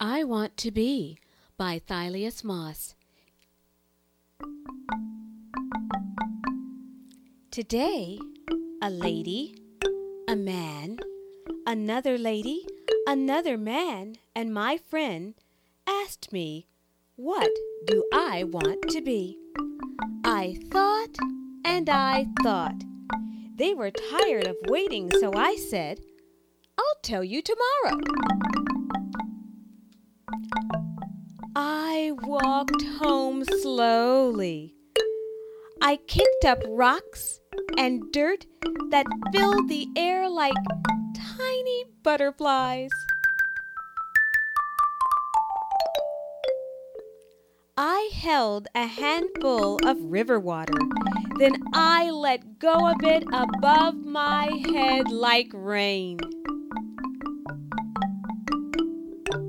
I Want to Be by Thylias Moss. Today, a lady, a man, another lady, another man, and my friend asked me, What do I want to be? I thought and I thought. They were tired of waiting, so I said, I'll tell you tomorrow. I walked home slowly. I kicked up rocks and dirt that filled the air like tiny butterflies. I held a handful of river water. Then I let go of it above my head like rain.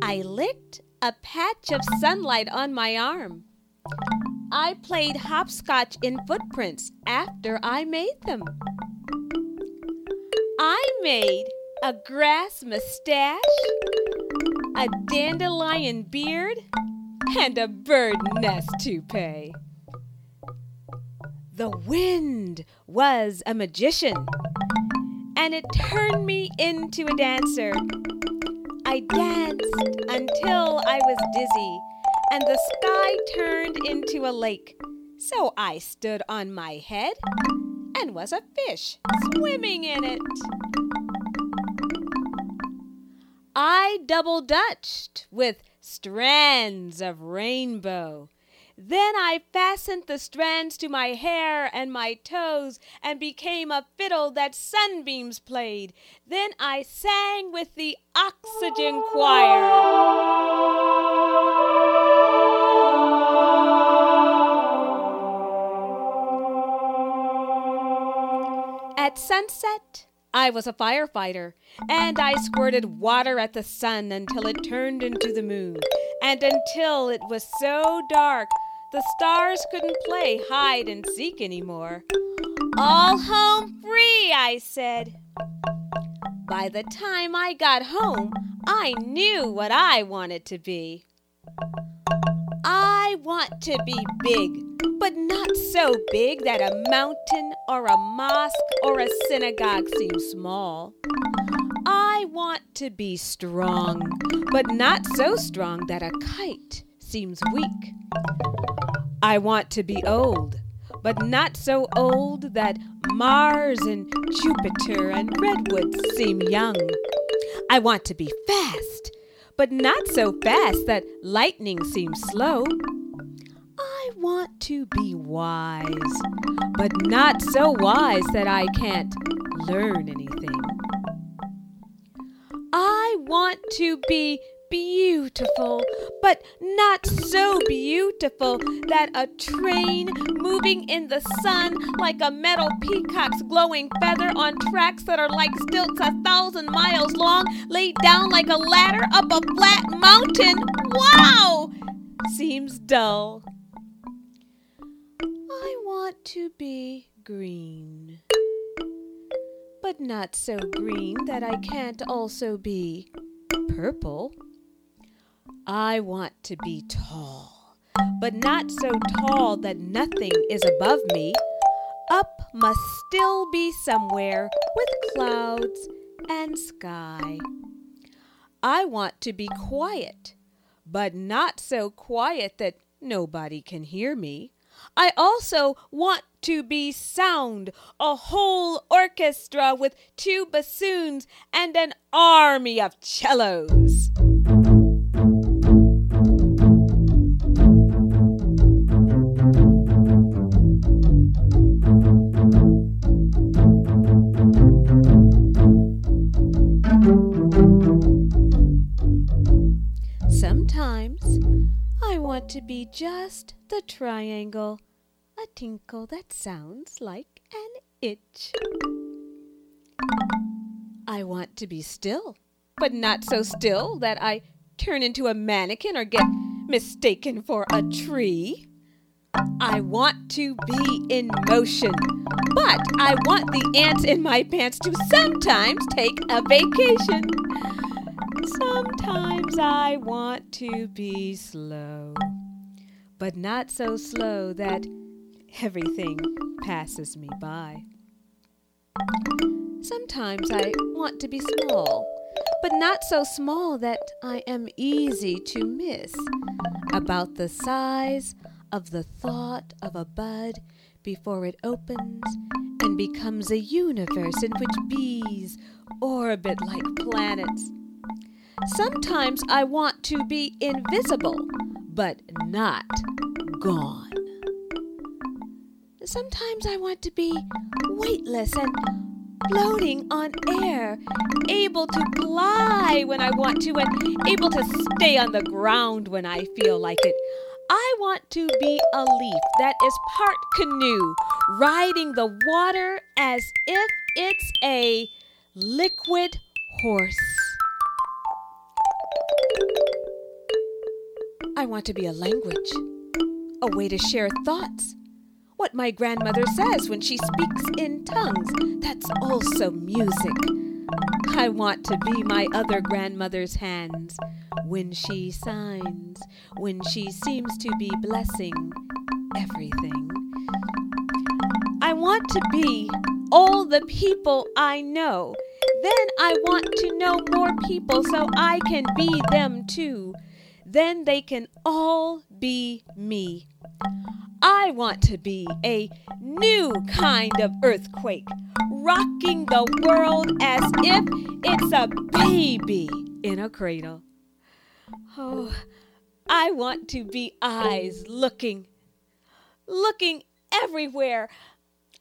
I licked a patch of sunlight on my arm. I played hopscotch in footprints after I made them. I made a grass mustache, a dandelion beard, and a bird nest toupee. The wind was a magician, and it turned me into a dancer. I danced until I was dizzy, and the sky turned into a lake. So I stood on my head and was a fish swimming in it. I double dutched with strands of rainbow. Then I fastened the strands to my hair and my toes and became a fiddle that sunbeams played. Then I sang with the oxygen choir. At sunset, I was a firefighter, and I squirted water at the sun until it turned into the moon, and until it was so dark the stars couldn't play hide and seek anymore. All home free, I said. By the time I got home, I knew what I wanted to be. I want to be big, but not so big that a mountain or a mosque or a synagogue seems small. I want to be strong, but not so strong that a kite seems weak. I want to be old, but not so old that Mars and Jupiter and redwoods seem young. I want to be fast, but not so fast that lightning seems slow. I want to be wise, but not so wise that I can't learn anything. I want to be beautiful, but not so beautiful that a train moving in the sun like a metal peacock's glowing feather on tracks that are like stilts a thousand miles long, laid down like a ladder up a flat mountain. Wow! Seems dull. I want to be green. But not so green that I can't also be purple. I want to be tall, but not so tall that nothing is above me. Up must still be somewhere with clouds and sky. I want to be quiet, but not so quiet that nobody can hear me. I also want to be sound, a whole orchestra with two bassoons and an army of cellos. Just the triangle, a tinkle that sounds like an itch. I want to be still, but not so still that I turn into a mannequin or get mistaken for a tree. I want to be in motion, but I want the ants in my pants to sometimes take a vacation. Sometimes I want to be slow, but not so slow that everything passes me by. Sometimes I want to be small, but not so small that I am easy to miss. About the size of the thought of a bud before it opens and becomes a universe in which bees orbit like planets. Sometimes I want to be invisible, but not gone. Sometimes I want to be weightless and floating on air, able to fly when I want to, and able to stay on the ground when I feel like it. I want to be a leaf that is part canoe, riding the water as if it's a liquid horse. I want to be a language, a way to share thoughts. What my grandmother says when she speaks in tongues, that's also music. I want to be my other grandmother's hands when she signs, when she seems to be blessing everything. I want to be all the people I know. Then I want to know more people so I can be them too. Then they can all be me. I want to be a new kind of earthquake, rocking the world as if it's a baby in a cradle. Oh, I want to be eyes looking, looking everywhere.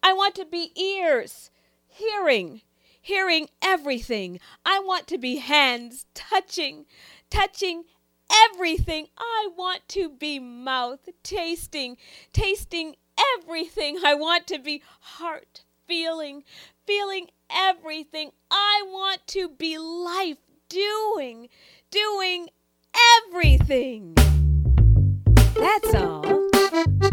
I want to be ears hearing, hearing everything. I want to be hands touching, touching everything. I want to be mouth tasting, tasting everything. I want to be heart feeling, feeling everything. I want to be life doing, doing everything. That's all.